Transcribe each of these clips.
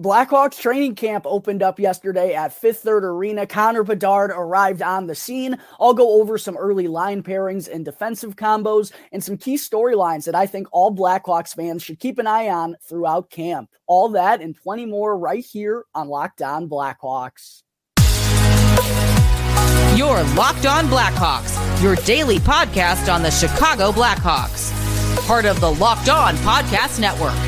Blackhawks training camp opened up yesterday at Fifth Third Arena. Connor Bedard arrived on the scene. I'll go over some early line pairings and defensive combos and some key storylines that I think all Blackhawks fans should keep an eye on throughout camp. All that and plenty more right here on Locked On Blackhawks. Your Locked On Blackhawks, your daily podcast on the Chicago Blackhawks. Part of the Locked On Podcast Network.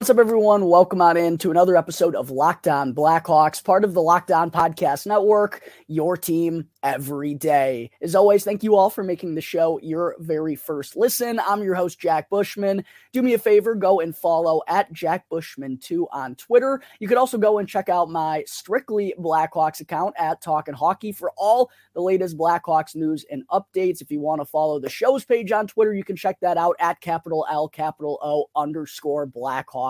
What's up, everyone? Welcome on in to another episode of Locked On Blackhawks, part of the Locked On Podcast Network, your team every day. As always, thank you all for making the show your very first listen. I'm your host, Jack Bushman. Do me a favor, go and follow at Jack Bushman2 on Twitter. You could also go and check out my strictly Blackhawks account at Talking Hockey for all the latest Blackhawks news and updates. If you want to follow the show's page on Twitter, you can check that out at capital L, capital O underscore Blackhawks.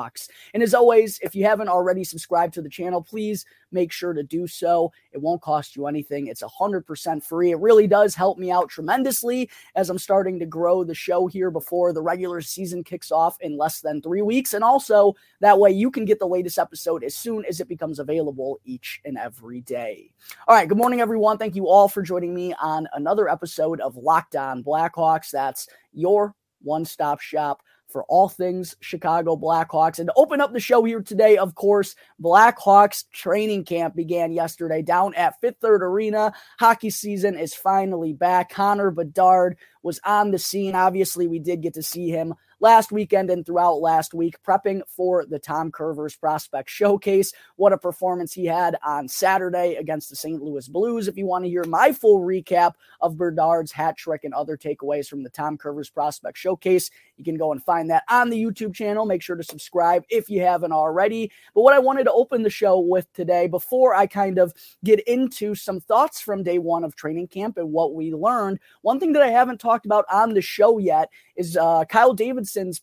And as always, if you haven't already subscribed to the channel, please make sure to do so. It won't cost you anything. It's 100% free. It really does help me out tremendously as I'm starting to grow the show here before the regular season kicks off in less than three weeks. And also, that way you can get the latest episode as soon as it becomes available each and every day. All right. Good morning, everyone. Thank you all for joining me on another episode of Locked On Blackhawks. That's your one stop shop for all things Chicago Blackhawks. And to open up the show here today, of course, Blackhawks training camp began yesterday down at Fifth Third Arena. Hockey season is finally back. Connor Bedard was on the scene. Obviously, we did get to see him last weekend and throughout last week, prepping for the Tom Kurvers Prospect Showcase. What a performance he had on Saturday against the St. Louis Blues. If you want to hear my full recap of Bedard's hat trick and other takeaways from the Tom Kurvers Prospect Showcase, you can go and find that on the YouTube channel. Make sure to subscribe if you haven't already. But what I wanted to open the show with today, before I kind of get into some thoughts from day one of training camp and what we learned, one thing that I haven't talked about on the show yet is uh, Kyle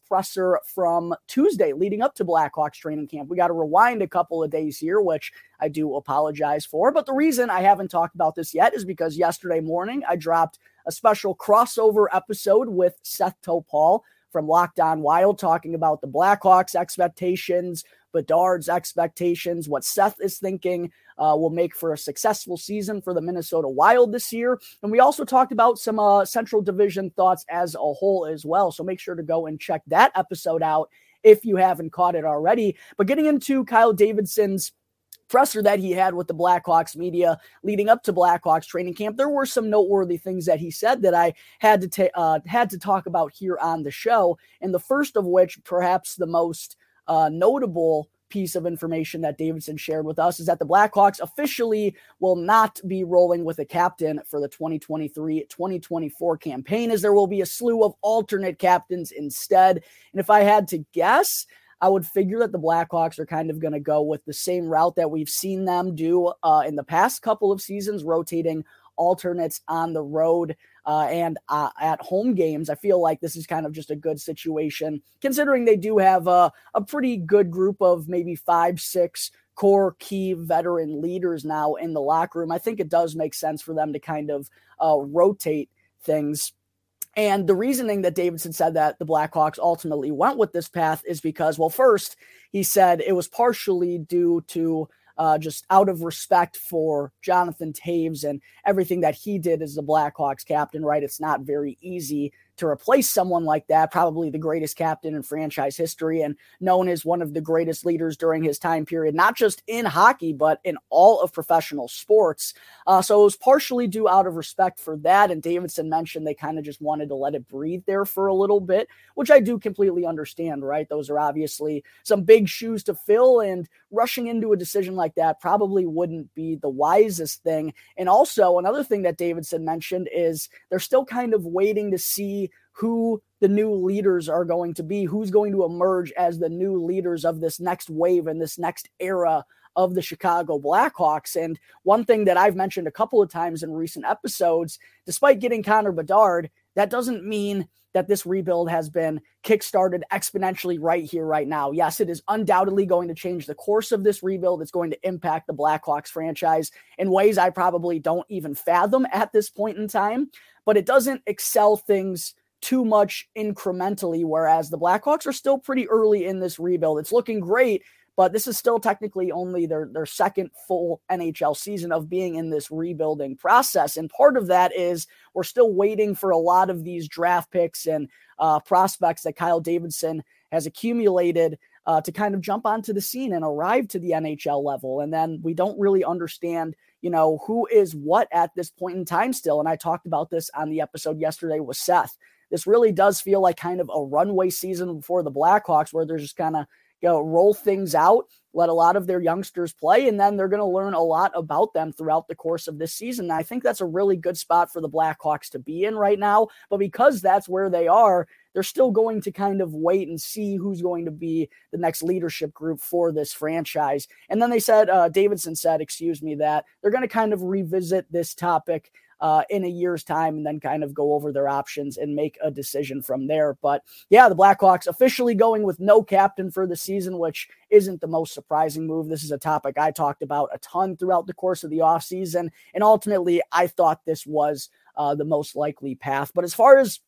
Presser from Tuesday leading up to Blackhawks training camp. We got to rewind a couple of days here, which I do apologize for. But the reason I haven't talked about this yet is because yesterday morning I dropped a special crossover episode with Seth Topal from Locked On Wild talking about the Blackhawks expectations, Bedard's expectations, what Seth is thinking uh, will make for a successful season for the Minnesota Wild this year. And we also talked about some uh, Central Division thoughts as a whole as well. So make sure to go and check that episode out if you haven't caught it already. But getting into Kyle Davidson's presser that he had with the Blackhawks media leading up to Blackhawks training camp, there were some noteworthy things that he said that I had to ta- uh, had to talk about here on the show. And the first of which, perhaps the most uh, notable piece of information that Davidson shared with us is that the Blackhawks officially will not be rolling with a captain for the 2023 2024 campaign, as there will be a slew of alternate captains instead. And if I had to guess, I would figure that the Blackhawks are kind of going to go with the same route that we've seen them do uh, in the past couple of seasons, rotating alternates on the road uh, and uh, at home games. I feel like this is kind of just a good situation, considering they do have a, a pretty good group of maybe five, six core key veteran leaders now in the locker room. I think it does make sense for them to kind of uh, rotate things. And the reasoning that Davidson said that the Blackhawks ultimately went with this path is because, well, first, he said it was partially due to uh, just out of respect for Jonathan Toews and everything that he did as the Blackhawks captain, right? It's not very easy to replace someone like that, probably the greatest captain in franchise history and known as one of the greatest leaders during his time period, not just in hockey, but in all of professional sports. Uh, so it was partially due out of respect for that. And Davidson mentioned they kind of just wanted to let it breathe there for a little bit, which I do completely understand, right? Those are obviously some big shoes to fill, and rushing into a decision like that probably wouldn't be the wisest thing. And also, another thing that Davidson mentioned is they're still kind of waiting to see who the new leaders are going to be, who's going to emerge as the new leaders of this next wave and this next era of the Chicago Blackhawks. And one thing that I've mentioned a couple of times in recent episodes, despite getting Connor Bedard, that doesn't mean that this rebuild has been kickstarted exponentially right here, right now. Yes, it is undoubtedly going to change the course of this rebuild. It's going to impact the Blackhawks franchise in ways I probably don't even fathom at this point in time, but it doesn't excel things too much incrementally, whereas the Blackhawks are still pretty early in this rebuild. It's looking great, but this is still technically only their, their second full NHL season of being in this rebuilding process. And part of that is we're still waiting for a lot of these draft picks and uh, prospects that Kyle Davidson has accumulated uh, to kind of jump onto the scene and arrive to the NHL level. And then we don't really understand, you know, who is what at this point in time still. And I talked about this on the episode yesterday with Seth. This really does feel like kind of a runway season for the Blackhawks where they're just kind of you know, roll things out, let a lot of their youngsters play, and then they're going to learn a lot about them throughout the course of this season. And I think that's a really good spot for the Blackhawks to be in right now. But because that's where they are, they're still going to kind of wait and see who's going to be the next leadership group for this franchise. And then they said, uh, Davidson said, excuse me, that they're going to kind of revisit this topic uh, in a year's time and then kind of go over their options and make a decision from there. But yeah, the Blackhawks officially going with no captain for the season, which isn't the most surprising move. This is a topic I talked about a ton throughout the course of the offseason. And ultimately, I thought this was uh, the most likely path. But as far as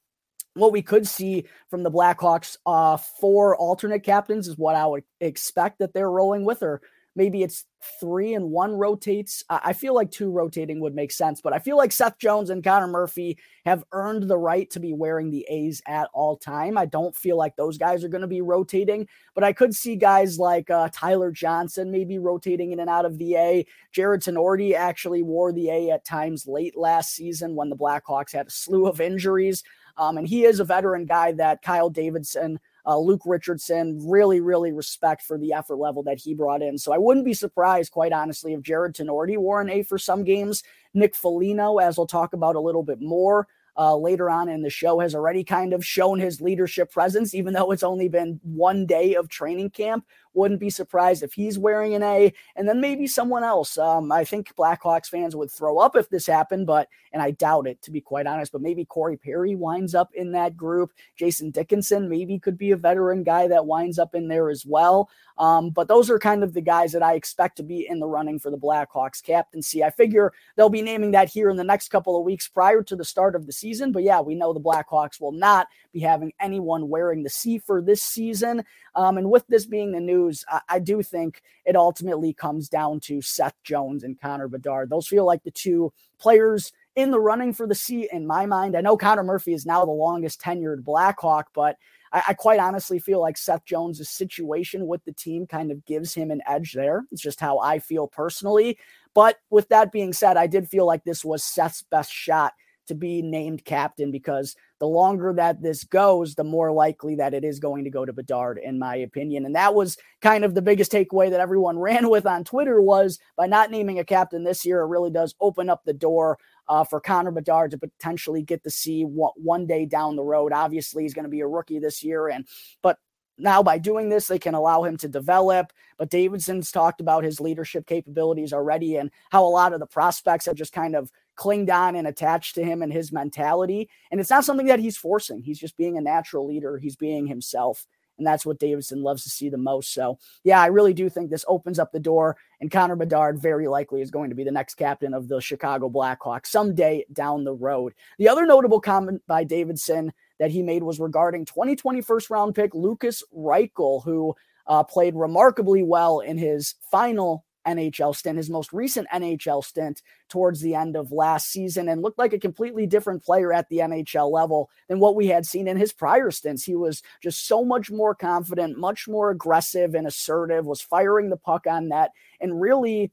what we could see from the Blackhawks, uh, four alternate captains is what I would expect that they're rolling with, or maybe it's three and one rotates. I feel like two rotating would make sense, but I feel like Seth Jones and Connor Murphy have earned the right to be wearing the A's at all time. I don't feel like those guys are going to be rotating, but I could see guys like uh, Tyler Johnson maybe rotating in and out of the A. Jarred Tinordi actually wore the A at times late last season when the Blackhawks had a slew of injuries. Um, and he is a veteran guy that Kyle Davidson uh, Luke Richardson, really, really respect for the effort level that he brought in. So I wouldn't be surprised, quite honestly, if Jarred Tinordi wore an A for some games. Nick Foligno, as we'll talk about a little bit more, uh, later on in the show has already kind of shown his leadership presence, even though it's only been one day of training camp. Wouldn't be surprised if he's wearing an A, and then maybe someone else. Um, I think Blackhawks fans would throw up if this happened, but and I doubt it to be quite honest. But maybe Corey Perry winds up in that group. Jason Dickinson maybe could be a veteran guy that winds up in there as well. Um, but those are kind of the guys that I expect to be in the running for the Blackhawks captaincy. I figure they'll be naming that here in the next couple of weeks prior to the start of the season. But yeah, we know the Blackhawks will not be having anyone wearing the C for this season. Um, and with this being the news, I, I, do think it ultimately comes down to Seth Jones and Connor Bedard. Those feel like the two players in the running for the C in my mind. I know Connor Murphy is now the longest tenured Blackhawk, but I, I quite honestly feel like Seth Jones' situation with the team kind of gives him an edge there. It's just how I feel personally. But with that being said, I did feel like this was Seth's best shot to be named captain because the longer that this goes, the more likely that it is going to go to Bedard, in my opinion. And that was kind of the biggest takeaway that everyone ran with on Twitter was by not naming a captain this year, it really does open up the door uh, for Connor Bedard to potentially get to see one, one day down the road. Obviously, he's going to be a rookie this year, and but now by doing this they can allow him to develop but davidson's talked about his leadership capabilities already and how a lot of the prospects have just kind of clinged on and attached to him and his mentality. And it's not something that he's forcing. He's just being a natural leader. He's being himself. And that's what Davidson loves to see the most. So, yeah, I really do think this opens up the door, and Connor Bedard very likely is going to be the next captain of the Chicago Blackhawks someday down the road. The other notable comment by Davidson that he made was regarding 2020 first round pick Lukas Reichel, who uh, played remarkably well in his final NHL stint, his most recent NHL stint towards the end of last season, and looked like a completely different player at the NHL level than what we had seen in his prior stints. He was just so much more confident, much more aggressive and assertive, was firing the puck on net, and really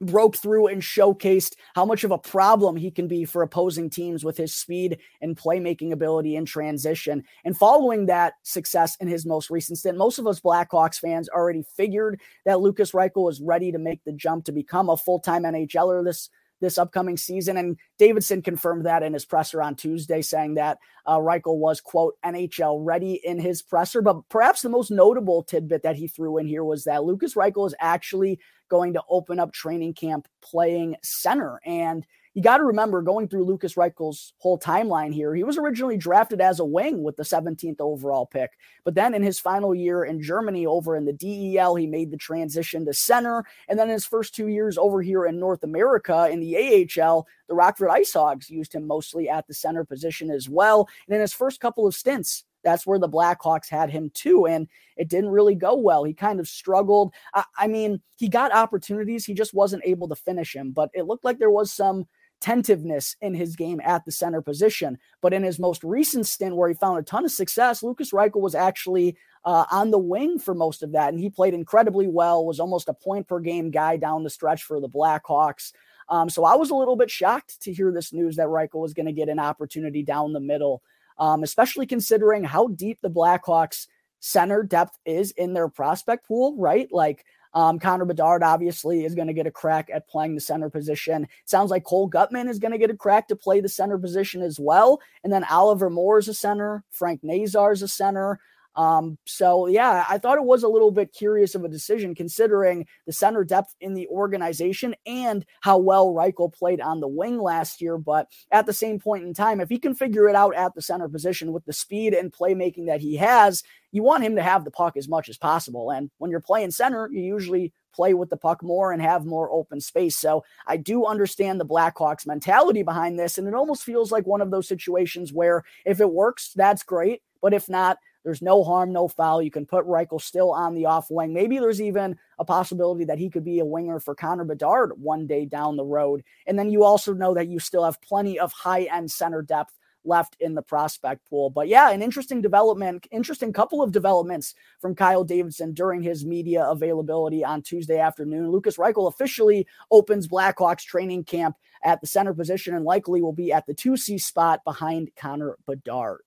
broke through and showcased how much of a problem he can be for opposing teams with his speed and playmaking ability in transition. And following that success in his most recent stint, most of us Blackhawks fans already figured that Lukas Reichel was ready to make the jump to become a full-time NHLer this this upcoming season. And Davidson confirmed that in his presser on Tuesday, saying that uh, Reichel was, quote, NHL ready in his presser. But perhaps the most notable tidbit that he threw in here was that Lukas Reichel is actually going to open up training camp playing center. And you got to remember going through Lukas Reichel's whole timeline here, he was originally drafted as a wing with the 17th overall pick. But then in his final year in Germany over in the DEL, he made the transition to center. And then his first two years over here in North America in the AHL, the Rockford Ice Hogs used him mostly at the center position as well. And in his first couple of stints that's where the Blackhawks had him too. And it didn't really go well. He kind of struggled. I, I, mean, he got opportunities, he just wasn't able to finish him. But it looked like there was some tentativeness in his game at the center position. But in his most recent stint, where he found a ton of success, Lukas Reichel was actually uh, on the wing for most of that. And he played incredibly well, was almost a point per game guy down the stretch for the Blackhawks. Um, so I was a little bit shocked to hear this news that Reichel was going to get an opportunity down the middle um, especially considering how deep the Blackhawks center depth is in their prospect pool, right? Like um, Connor Bedard obviously is going to get a crack at playing the center position. sounds like Cole Guttman is going to get a crack to play the center position as well. And then Oliver Moore is a center, Frank Nazar is a center. Um, so yeah, I thought it was a little bit curious of a decision considering the center depth in the organization and how well Reichel played on the wing last year. But at the same point in time, if he can figure it out at the center position with the speed and playmaking that he has, you want him to have the puck as much as possible. And when you're playing center, you usually play with the puck more and have more open space. So I do understand the Blackhawks mentality behind this. And it almost feels like one of those situations where if it works, that's great. But if not, there's no harm, no foul. You can put Reichel still on the off wing. Maybe there's even a possibility that he could be a winger for Connor Bedard one day down the road. And then you also know that you still have plenty of high end center depth left in the prospect pool. But yeah, an interesting development, interesting couple of developments from Kyle Davidson during his media availability on Tuesday afternoon. Lukas Reichel officially opens Blackhawks training camp at the center position and likely will be at the 2C spot behind Connor Bedard.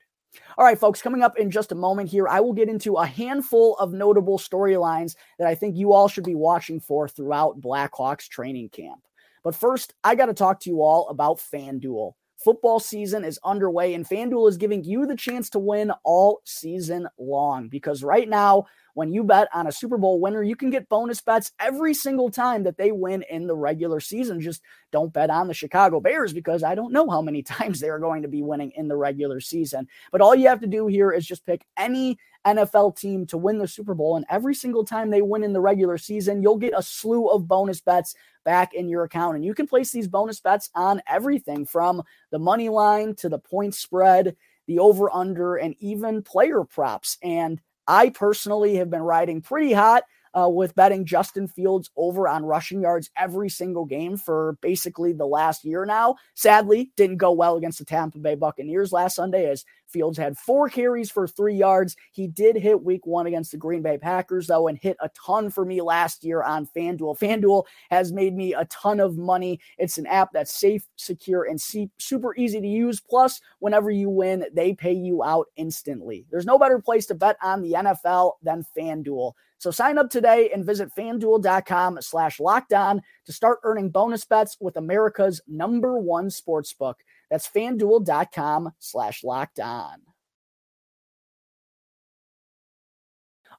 All right, folks, coming up in just a moment here, I will get into a handful of notable storylines that I think you all should be watching for throughout Blackhawks training camp. But first, I got to talk to you all about FanDuel. Football season is underway, and FanDuel is giving you the chance to win all season long because right now, when you bet on a Super Bowl winner, you can get bonus bets every single time that they win in the regular season. Just don't bet on the Chicago Bears because I don't know how many times they are going to be winning in the regular season. But all you have to do here is just pick any NFL team to win the Super Bowl. And every single time they win in the regular season, you'll get a slew of bonus bets back in your account. And you can place these bonus bets on everything from the money line to the point spread, the over under, and even player props. And I personally have been riding pretty hot uh, with betting Justin Fields over on rushing yards every single game for basically the last year now. Sadly, didn't go well against the Tampa Bay Buccaneers last Sunday as Fields had four carries for three yards. He did hit week one against the Green Bay Packers, though, and hit a ton for me last year on FanDuel. FanDuel has made me a ton of money. It's an app that's safe, secure, and super easy to use. Plus, whenever you win, they pay you out instantly. There's no better place to bet on the NFL than FanDuel. So sign up today and visit fanduel.com slash lockedon to start earning bonus bets with America's number one sportsbook. That's fanduel.com slash locked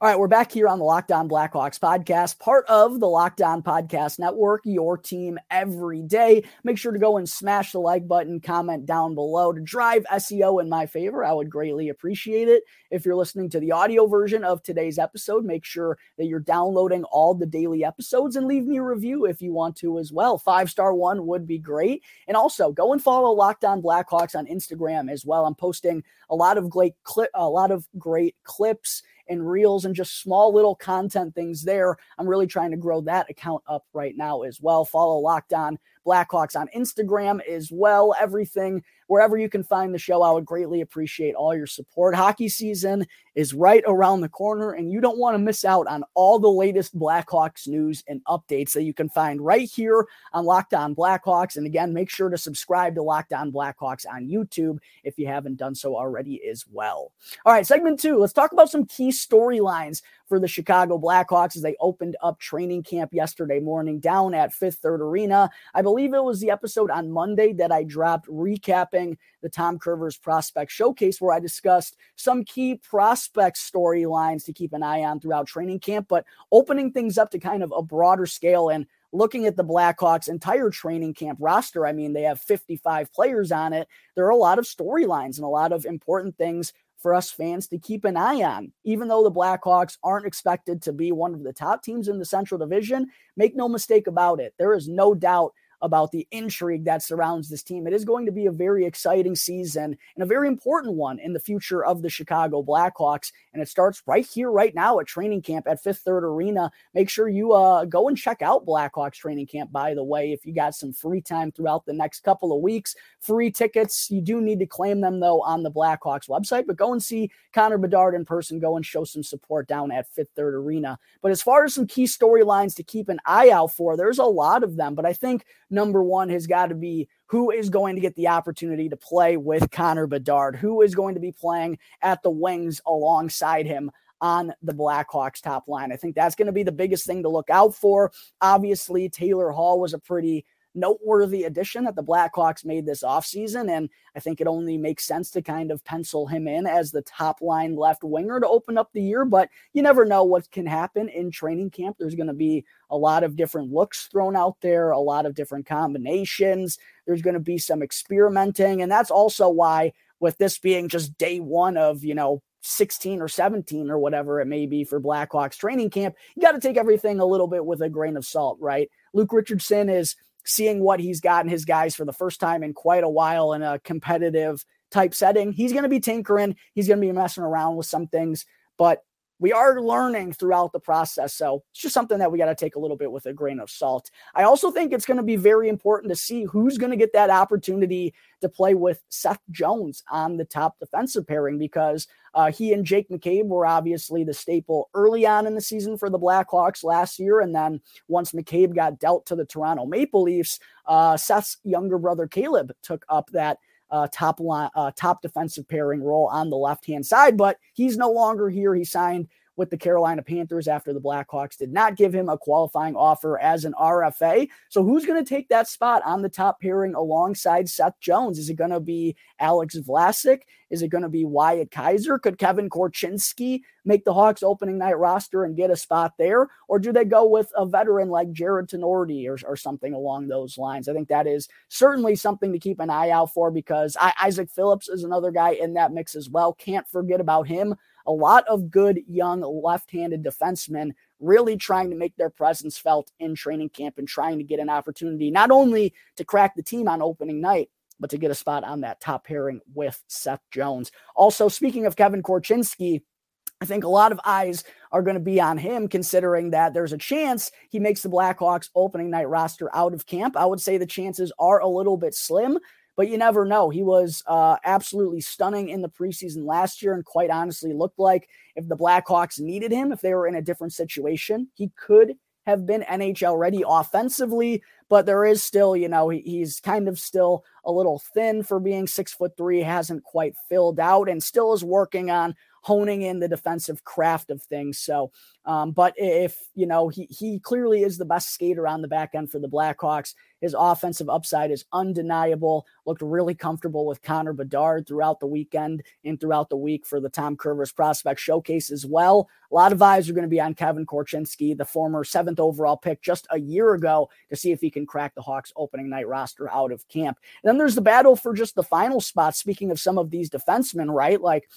All right, we're back here on the Locked On Blackhawks podcast, part of the Locked On Podcast Network, your team every day. Make sure to go and smash the like button, comment down below to drive SEO in my favor. I would greatly appreciate it. If you're listening to the audio version of today's episode, make sure that you're downloading all the daily episodes and leave me a review if you want to as well. Five star one would be great. And also go and follow Locked On Blackhawks on Instagram as well. I'm posting a lot of great a lot of great clips and reels and just small little content things there. I'm really trying to grow that account up right now as well. Follow Locked On Blackhawks on Instagram as well. Everything wherever you can find the show, I would greatly appreciate all your support. Hockey season is right around the corner, and you don't want to miss out on all the latest Blackhawks news and updates that you can find right here on Locked On Blackhawks. And again, make sure to subscribe to Locked On Blackhawks on YouTube if you haven't done so already as well. All right, segment two, let's talk about some key storylines for the Chicago Blackhawks as they opened up training camp yesterday morning down at Fifth Third Arena. I believe it was the episode on Monday that I dropped recapping the Tom Kurvers Prospect Showcase, where I discussed some key prospect storylines to keep an eye on throughout training camp, but opening things up to kind of a broader scale and looking at the Blackhawks' entire training camp roster, I mean, they have 55 players on it. There are a lot of storylines and a lot of important things for us fans to keep an eye on. Even though the Blackhawks aren't expected to be one of the top teams in the Central Division, make no mistake about it. There is no doubt about the intrigue that surrounds this team. It is going to be a very exciting season and a very important one in the future of the Chicago Blackhawks. And it starts right here, right now at training camp at Fifth Third Arena. Make sure you uh, go and check out Blackhawks training camp, by the way, if you got some free time throughout the next couple of weeks. Free tickets. You do need to claim them, though, on the Blackhawks website, but go and see Connor Bedard in person. Go and show some support down at Fifth Third Arena. But as far as some key storylines to keep an eye out for, there's a lot of them. But I think number one has got to be who is going to get the opportunity to play with Connor Bedard, who is going to be playing at the wings alongside him on the Blackhawks top line. I think that's going to be the biggest thing to look out for. Obviously, Taylor Hall was a pretty noteworthy addition that the Blackhawks made this offseason. And I think it only makes sense to kind of pencil him in as the top line left winger to open up the year. But you never know what can happen in training camp. There's going to be a lot of different looks thrown out there, a lot of different combinations. There's going to be some experimenting. And that's also why, with this being just day one of, you know, 16 or 17 or whatever it may be for Blackhawks training camp, you got to take everything a little bit with a grain of salt, right? Luke Richardson is seeing what he's got in his guys for the first time in quite a while in a competitive type setting. He's going to be tinkering, he's going to be messing around with some things, but we are learning throughout the process. So it's just something that we got to take a little bit with a grain of salt. I also think it's going to be very important to see who's going to get that opportunity to play with Seth Jones on the top defensive pairing because uh, he and Jake McCabe were obviously the staple early on in the season for the Blackhawks last year. And then once McCabe got dealt to the Toronto Maple Leafs, uh, Seth's younger brother Caleb took up that uh, top line, uh, top defensive pairing role on the left hand side, but he's no longer here. He signed with the Carolina Panthers after the Blackhawks did not give him a qualifying offer as an RFA. So who's going to take that spot on the top pairing alongside Seth Jones? Is it going to be Alex Vlasic? Is it going to be Wyatt Kaiser? Could Kevin Korchinski make the Hawks opening night roster and get a spot there? Or do they go with a veteran like Jarred Tinordi or, or something along those lines? I think that is certainly something to keep an eye out for because I, Isaak Phillips is another guy in that mix as well. Can't forget about him a lot of good young left-handed defensemen really trying to make their presence felt in training camp and trying to get an opportunity not only to crack the team on opening night, but to get a spot on that top pairing with Seth Jones. Also, speaking of Kevin Korchinski, I think a lot of eyes are going to be on him, considering that there's a chance he makes the Blackhawks opening night roster out of camp. I would say the chances are a little bit slim, but you never know. He was uh, absolutely stunning in the preseason last year, and quite honestly, looked like if the Blackhawks needed him, if they were in a different situation, he could have been NHL ready offensively. But there is still, you know, he, he's kind of still a little thin for being six foot three, hasn't quite filled out, and still is working on honing in the defensive craft of things. So, um, but if you know he he clearly is the best skater on the back end for the Blackhawks. His offensive upside is undeniable. Looked really comfortable with Connor Bedard throughout the weekend and throughout the week for the Tom Kurvers Prospect Showcase as well. A lot of eyes are going to be on Kevin Korchinski, the former seventh overall pick just a year ago, to see if he can crack the Hawks opening night roster out of camp. And then there's the battle for just the final spot. Speaking of some of these defensemen, right? Like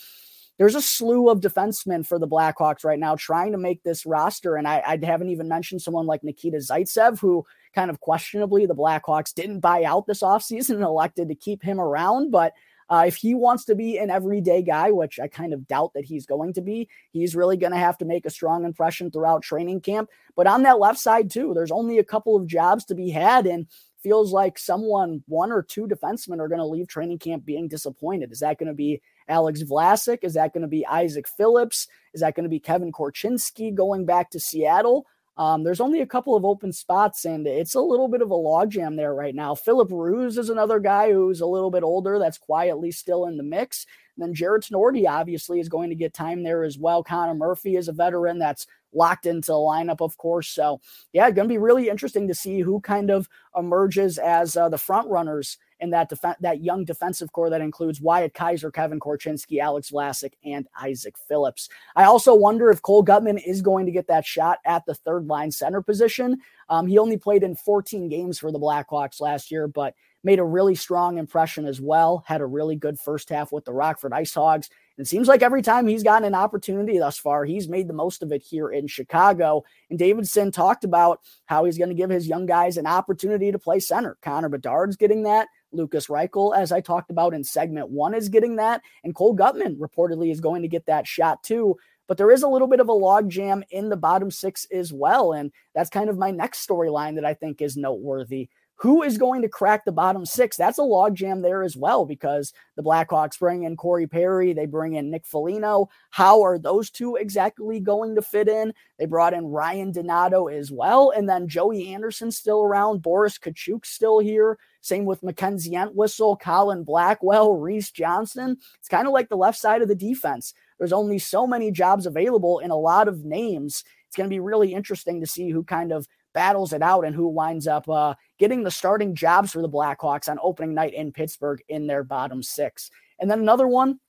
there's a slew of defensemen for the Blackhawks right now trying to make this roster. And I, I haven't even mentioned someone like Nikita Zaitsev, who kind of questionably the Blackhawks didn't buy out this offseason and elected to keep him around. But uh, if he wants to be an everyday guy, which I kind of doubt that he's going to be, he's really going to have to make a strong impression throughout training camp. But on that left side, too, there's only a couple of jobs to be had. And feels like someone, one or two defensemen, are going to leave training camp being disappointed. Is that going to be Alex Vlasic? Is that going to be Isaak Phillips? Is that going to be Kevin Korchinski going back to Seattle? Um, there's only a couple of open spots, and it's a little bit of a logjam there right now. Filip Roos is another guy who's a little bit older that's quietly still in the mix. And then Jarred Tinordi obviously is going to get time there as well. Connor Murphy is a veteran that's locked into the lineup, of course. So, yeah, going to be really interesting to see who kind of emerges as uh, the front runners in that def- that young defensive core that includes Wyatt Kaiser, Kevin Korchinski, Alex Vlasic, and Isaak Phillips. I also wonder if Cole Guttman is going to get that shot at the third line center position. Um, he only played in 14 games for the Blackhawks last year, but made a really strong impression as well. Had a really good first half with the Rockford Ice Hogs. And it seems like every time he's gotten an opportunity thus far, he's made the most of it here in Chicago. And Davidson talked about how he's going to give his young guys an opportunity to play center. Connor Bedard's getting that. Lukas Reichel, as I talked about in segment one, is getting that. And Cole Guttman reportedly is going to get that shot too. But there is a little bit of a logjam in the bottom six as well. And that's kind of my next storyline that I think is noteworthy. Who is going to crack the bottom six? That's a logjam there as well because the Blackhawks bring in Corey Perry, they bring in Nick Foligno. How are those two exactly going to fit in? They brought in Ryan Donato as well, and then Joey Anderson still around, Boris Katchouk still here. Same with Mackenzie Entwistle, Colin Blackwell, Reese Johnson. It's kind of like the left side of the defense. There's only so many jobs available and a lot of names. It's going to be really interesting to see who kind of battles it out and who winds up uh, getting the starting jobs for the Blackhawks on opening night in Pittsburgh in their bottom six. And then another one,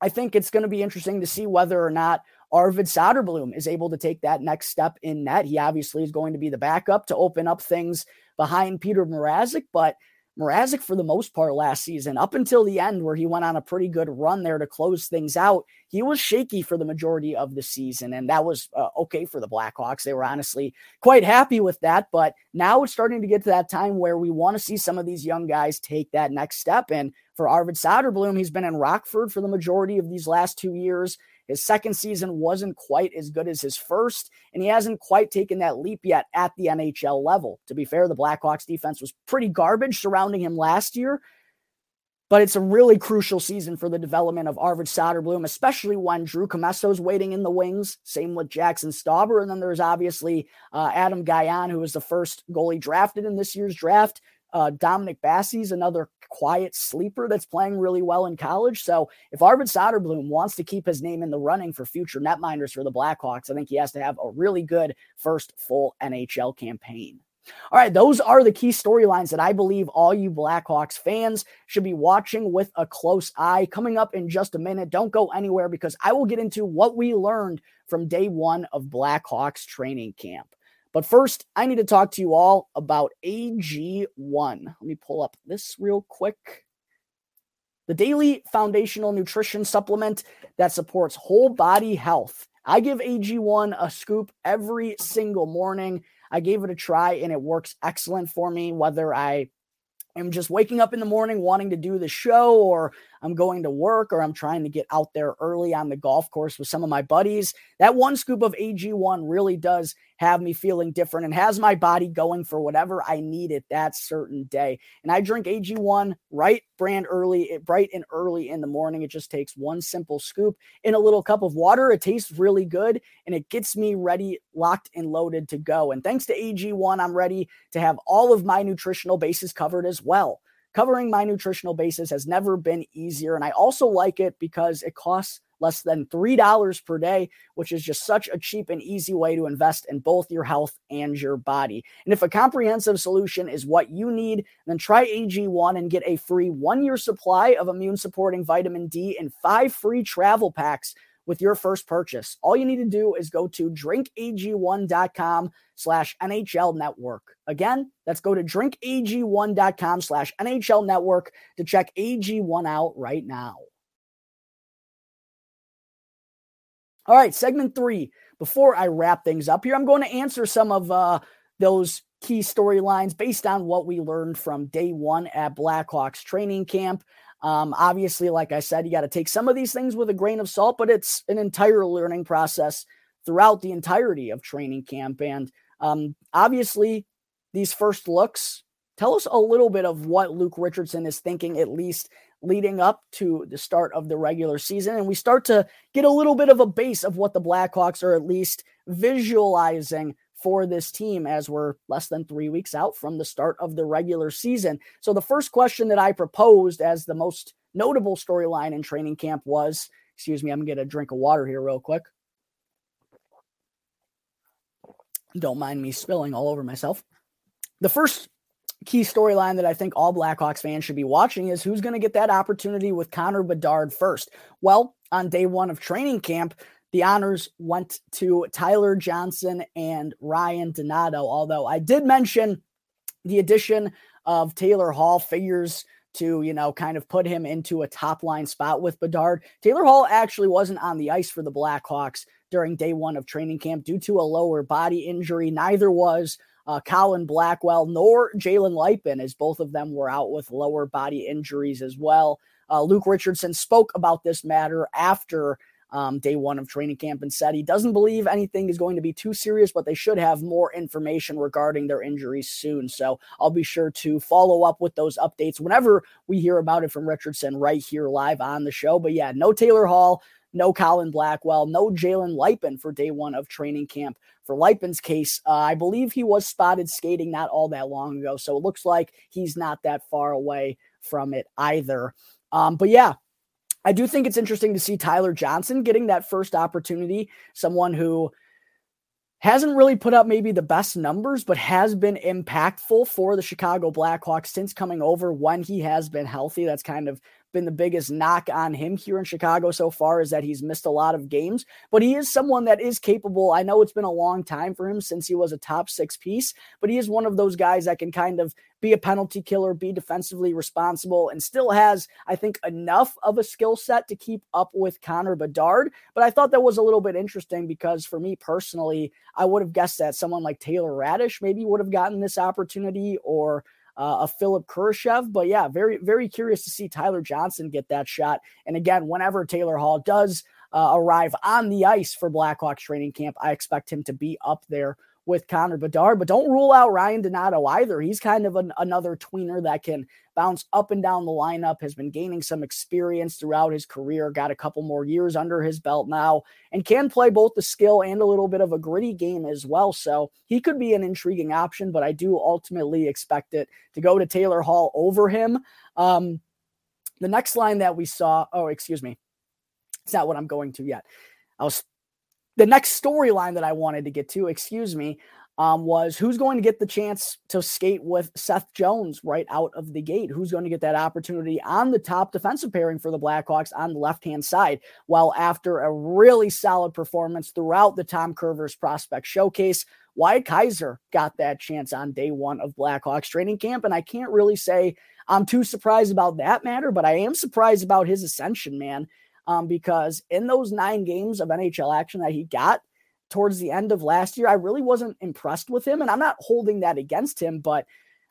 I think it's going to be interesting to see whether or not Arvid Soderblom is able to take that next step in net. He obviously is going to be the backup to open up things behind Petr Mrazek, but Mrazek, for the most part, last season, up until the end, where he went on a pretty good run there to close things out, he was shaky for the majority of the season. And that was uh, okay for the Blackhawks. They were honestly quite happy with that. But now it's starting to get to that time where we want to see some of these young guys take that next step. And for Arvid Soderblom, he's been in Rockford for the majority of these last two years. His second season wasn't quite as good as his first, and he hasn't quite taken that leap yet at the NHL level. To be fair, the Blackhawks defense was pretty garbage surrounding him last year, but it's a really crucial season for the development of Arvid Soderblom, especially when Drew is waiting in the wings. Same with Jackson Stauber. And then there's obviously uh, Adam Gajan, who was the first goalie drafted in this year's draft. Uh, Dominic Basse's another quiet sleeper that's playing really well in college. So if Arvid Soderblom wants to keep his name in the running for future netminders for the Blackhawks, I think he has to have a really good first full NHL campaign. All right, those are the key storylines that I believe all you Blackhawks fans should be watching with a close eye. Coming up in just a minute, don't go anywhere because I will get into what we learned from day one of Blackhawks training camp. But first, I need to talk to you all about AG1. Let me pull up this real quick. The daily foundational nutrition supplement that supports whole body health. I give AG1 a scoop every single morning. I gave it a try and it works excellent for me, whether I am just waking up in the morning wanting to do the show, or I'm going to work, or I'm trying to get out there early on the golf course with some of my buddies. That one scoop of AG1 really does have me feeling different and has my body going for whatever I need it that certain day. And I drink AG1 right brand early, eh, bright and early in the morning. It just takes one simple scoop in a little cup of water. It tastes really good and it gets me ready, locked and loaded to go. And thanks to AG1, I'm ready to have all of my nutritional bases covered as well. Covering my nutritional bases has never been easier. And I also like it because it costs less than $3 per day, which is just such a cheap and easy way to invest in both your health and your body. And if a comprehensive solution is what you need, then try AG1 and get a free one year supply of immune supporting vitamin D and five free travel packs with your first purchase. All you need to do is go to drinkag1.com slash NHL network. Again, let's go to drinkag1.com slash NHL network to check AG1 out right now. All right, segment three. Before I wrap things up here, I'm going to answer some of uh, those key storylines based on what we learned from day one at Blackhawks training camp. Um, obviously, like I said, you got to take some of these things with a grain of salt, but it's an entire learning process throughout the entirety of training camp. And um, obviously, these first looks tell us a little bit of what Luke Richardson is thinking, at least leading up to the start of the regular season. And we start to get a little bit of a base of what the Blackhawks are at least visualizing for this team as we're less than three weeks out from the start of the regular season. So, the first question that I proposed as the most notable storyline in training camp was excuse me, I'm going to get a drink of water here, real quick. Don't mind me spilling all over myself. The first key storyline that I think all Blackhawks fans should be watching is who's going to get that opportunity with Connor Bedard first. Well, on day one of training camp, the honors went to Tyler Johnson and Ryan Donato. Although I did mention the addition of Taylor Hall figures to, you know, kind of put him into a top line spot with Bedard. Taylor Hall actually wasn't on the ice for the Blackhawks during day one of training camp due to a lower body injury. Neither was uh, Colin Blackwell nor Jalen Luypen, as both of them were out with lower body injuries as well. Uh, Luke Richardson spoke about this matter after um, day one of training camp and said he doesn't believe anything is going to be too serious, but they should have more information regarding their injuries soon. So I'll be sure to follow up with those updates whenever we hear about it from Richardson right here live on the show. But yeah, no Taylor Hall, no Colin Blackwell, no Jalen Luypen for day one of training camp. For Luypen's case, uh, I believe he was spotted skating not all that long ago. So it looks like he's not that far away from it either. Um, but yeah, I do think it's interesting to see Tyler Johnson getting that first opportunity, someone who hasn't really put up maybe the best numbers, but has been impactful for the Chicago Blackhawks since coming over when he has been healthy. That's kind of been the biggest knock on him here in Chicago so far is that he's missed a lot of games, but he is someone that is capable. I know it's been a long time for him since he was a top six piece, but he is one of those guys that can kind of be a penalty killer, be defensively responsible, and still has, I think, enough of a skill set to keep up with Connor Bedard. But I thought that was a little bit interesting because for me personally, I would have guessed that someone like Taylor Raddysh maybe would have gotten this opportunity or uh, a Philipp Kurashev. But yeah, very, very curious to see Tyler Johnson get that shot. And again, whenever Taylor Hall does uh, arrive on the ice for Blackhawks training camp, I expect him to be up there with Connor Bedard, but don't rule out Ryan Donato either. He's kind of an, another tweener that can bounce up and down the lineup, has been gaining some experience throughout his career, got a couple more years under his belt now, and can play both the skill and a little bit of a gritty game as well. So he could be an intriguing option, but I do ultimately expect it to go to Taylor Hall over him. Um, the next line that we saw, oh, excuse me, it's not what I'm going to yet. I was the next storyline that I wanted to get to, excuse me, um, was who's going to get the chance to skate with Seth Jones right out of the gate? Who's going to get that opportunity on the top defensive pairing for the Blackhawks on the left hand side? Well, after a really solid performance throughout the Tom Kurvers prospect showcase, Wyatt Kaiser got that chance on day one of Blackhawks training camp. And I can't really say I'm too surprised about that matter, but I am surprised about his ascension, man. Um, because in those nine games of NHL action that he got, towards the end of last year, I really wasn't impressed with him. And I'm not holding that against him, but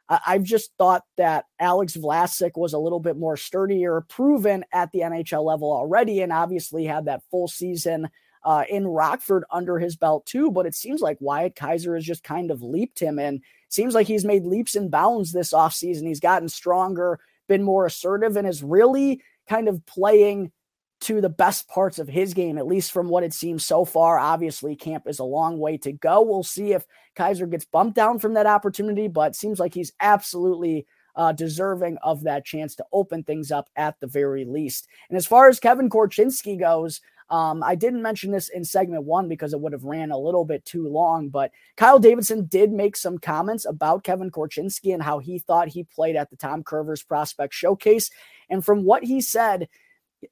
I've just thought that Alex Vlasic was a little bit more sturdier, proven at the NHL level already, and obviously had that full season uh, in Rockford under his belt too. But it seems like Wyatt Kaiser has just kind of leaped him, and seems like he's made leaps and bounds this offseason. He's gotten stronger, been more assertive, and is really kind of playing to the best parts of his game, at least from what it seems so far. Obviously, camp is a long way to go. We'll see if Kaiser gets bumped down from that opportunity, but seems like he's absolutely uh, deserving of that chance to open things up at the very least. And as far as Kevin Korchinski goes, um, I didn't mention this in segment one because it would have ran a little bit too long, but Kyle Davidson did make some comments about Kevin Korchinski and how he thought he played at the Tom Kurvers Prospect Showcase. And from what he said,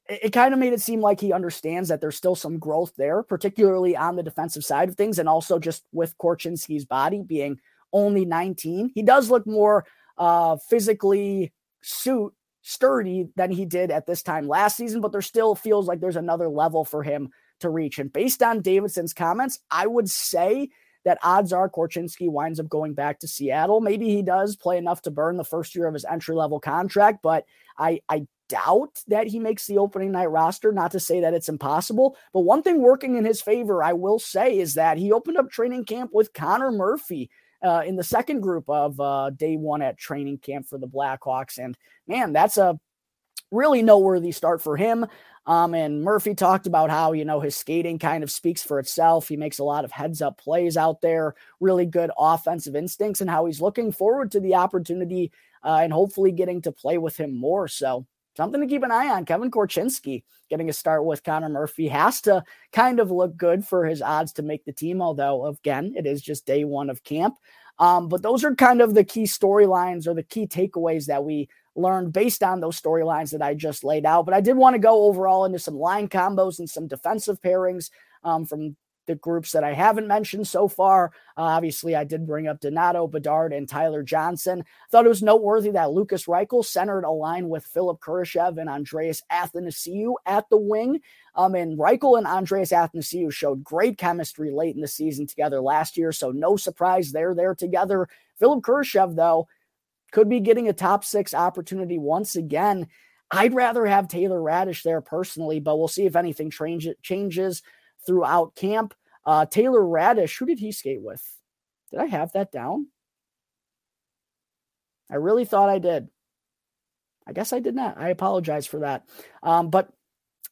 it, it kind of made it seem like he understands that there's still some growth there, particularly on the defensive side of things, and also just with Korchinski's body being only 19. He does look more uh, physically suit sturdy than he did at this time last season, but there still feels like there's another level for him to reach. And based on Davidson's comments, I would say that odds are Korchinski winds up going back to Seattle. Maybe he does play enough to burn the first year of his entry level contract, but I, I doubt that he makes the opening night roster. Not to say that it's impossible, but one thing working in his favor, I will say, is that he opened up training camp with Connor Murphy. Uh, in the second group of uh, day one at training camp for the Blackhawks. And man, that's a really noteworthy start for him. Um, and Murphy talked about how, you know, his skating kind of speaks for itself. He makes a lot of heads up plays out there, really good offensive instincts, and how he's looking forward to the opportunity uh, and hopefully getting to play with him more. So something to keep an eye on. Kevin Korchinski getting a start with Connor Murphy has to kind of look good for his odds to make the team, although, again, it is just day one of camp. Um, but those are kind of the key storylines or the key takeaways that we learned based on those storylines that I just laid out. But I did want to go overall into some line combos and some defensive pairings um, from the groups that I haven't mentioned so far. Uh, obviously, I did bring up Donato, Bedard, and Tyler Johnson. Thought it was noteworthy that Lukas Reichel centered a line with Philipp Kurashev and Andreas Athanasiou at the wing. Um, and Reichel and Andreas Athanasiou showed great chemistry late in the season together last year, so no surprise they're there together. Philipp Kurashev, though, could be getting a top six opportunity once again. I'd rather have Taylor Raddysh there personally, but we'll see if anything change, changes throughout camp. Uh, Taylor Raddysh, who did he skate with? Did I have that down? I really thought I did. I guess I did not. I apologize for that. Um, but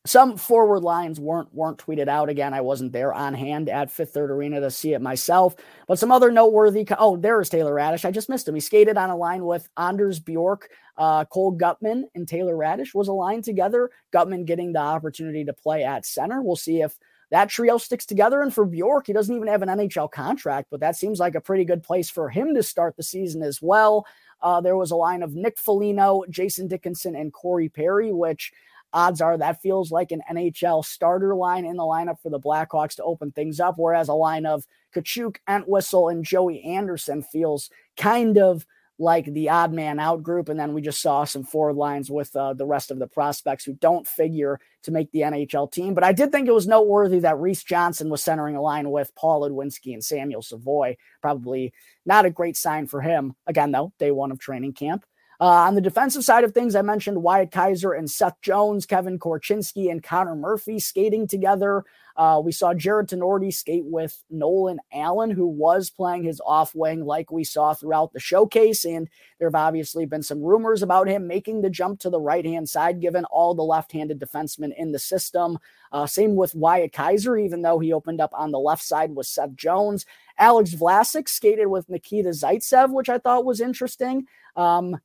some forward lines weren't weren't tweeted out again. I wasn't there on hand at Fifth Third Arena to see it myself. But some other noteworthy. Co- oh, there is Taylor Raddysh. I just missed him. He skated on a line with Anders Bjork, uh, Cole Guttman, and Taylor Raddysh was aligned together. Guttman getting the opportunity to play at center. We'll see if that trio sticks together. And for Bjork, he doesn't even have an NHL contract, but that seems like a pretty good place for him to start the season as well. Uh, there was a line of Nick Foligno, Jason Dickinson, and Corey Perry, which odds are that feels like an NHL starter line in the lineup for the Blackhawks to open things up, whereas a line of Katchouk, Entwistle, and Joey Anderson feels kind of like the odd man out group. And then we just saw some forward lines with uh, the rest of the prospects who don't figure to make the NHL team. But I did think it was noteworthy that Reese Johnson was centering a line with Paul Ludwinski and Samuel Savoy. Probably not a great sign for him. Again, though, day one of training camp. Uh, on the defensive side of things, I mentioned Wyatt Kaiser and Seth Jones, Kevin Korchinski and Connor Murphy skating together. Uh, we saw Jarred Tinordi skate with Nolan Allan, who was playing his off wing like we saw throughout the showcase. And there have obviously been some rumors about him making the jump to the right hand side, given all the left handed defensemen in the system. Uh, same with Wyatt Kaiser, even though he opened up on the left side with Seth Jones. Alex Vlasic skated with Nikita Zaitsev, which I thought was interesting. Um,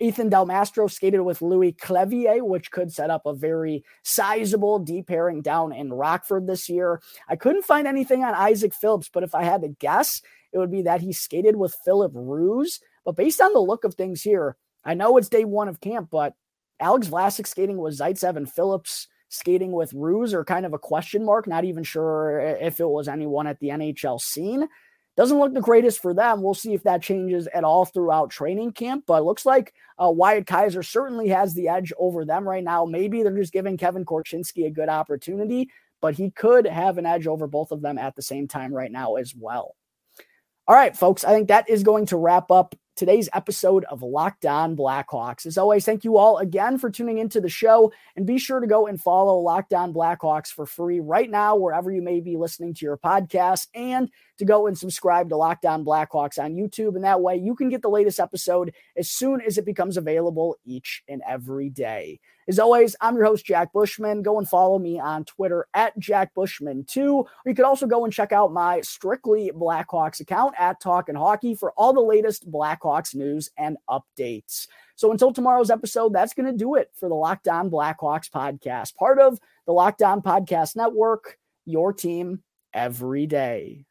Ethan Del Mastro skated with Louis Crevier, which could set up a very sizable deep pairing down in Rockford this year. I couldn't find anything on Isaak Phillips, but if I had to guess, it would be that he skated with Filip Roos. But based on the look of things here, I know it's day one of camp, but Alex Vlasic skating with Zaitsev and Phillips skating with Roos are kind of a question mark. Not even sure if it was anyone at the NHL scene. Doesn't look the greatest for them. We'll see if that changes at all throughout training camp. But looks like uh, Wyatt Kaiser certainly has the edge over them right now. Maybe they're just giving Kevin Korchinski a good opportunity, but he could have an edge over both of them at the same time right now as well. All right, folks, I think that is going to wrap up today's episode of Locked On Blackhawks. As always, thank you all again for tuning into the show and be sure to go and follow Locked On Blackhawks for free right now, wherever you may be listening to your podcast, and to go and subscribe to Locked On Blackhawks on YouTube. And that way you can get the latest episode as soon as it becomes available each and every day. As always, I'm your host, Jack Bushman. Go and follow me on Twitter at Jack Bushman2. Or you could also go and check out my Strictly Blackhawks account at Talkin' Hockey for all the latest Blackhawks news and updates. So until tomorrow's episode, that's going to do it for the Locked On Blackhawks podcast, part of the Locked On Podcast Network, your team every day.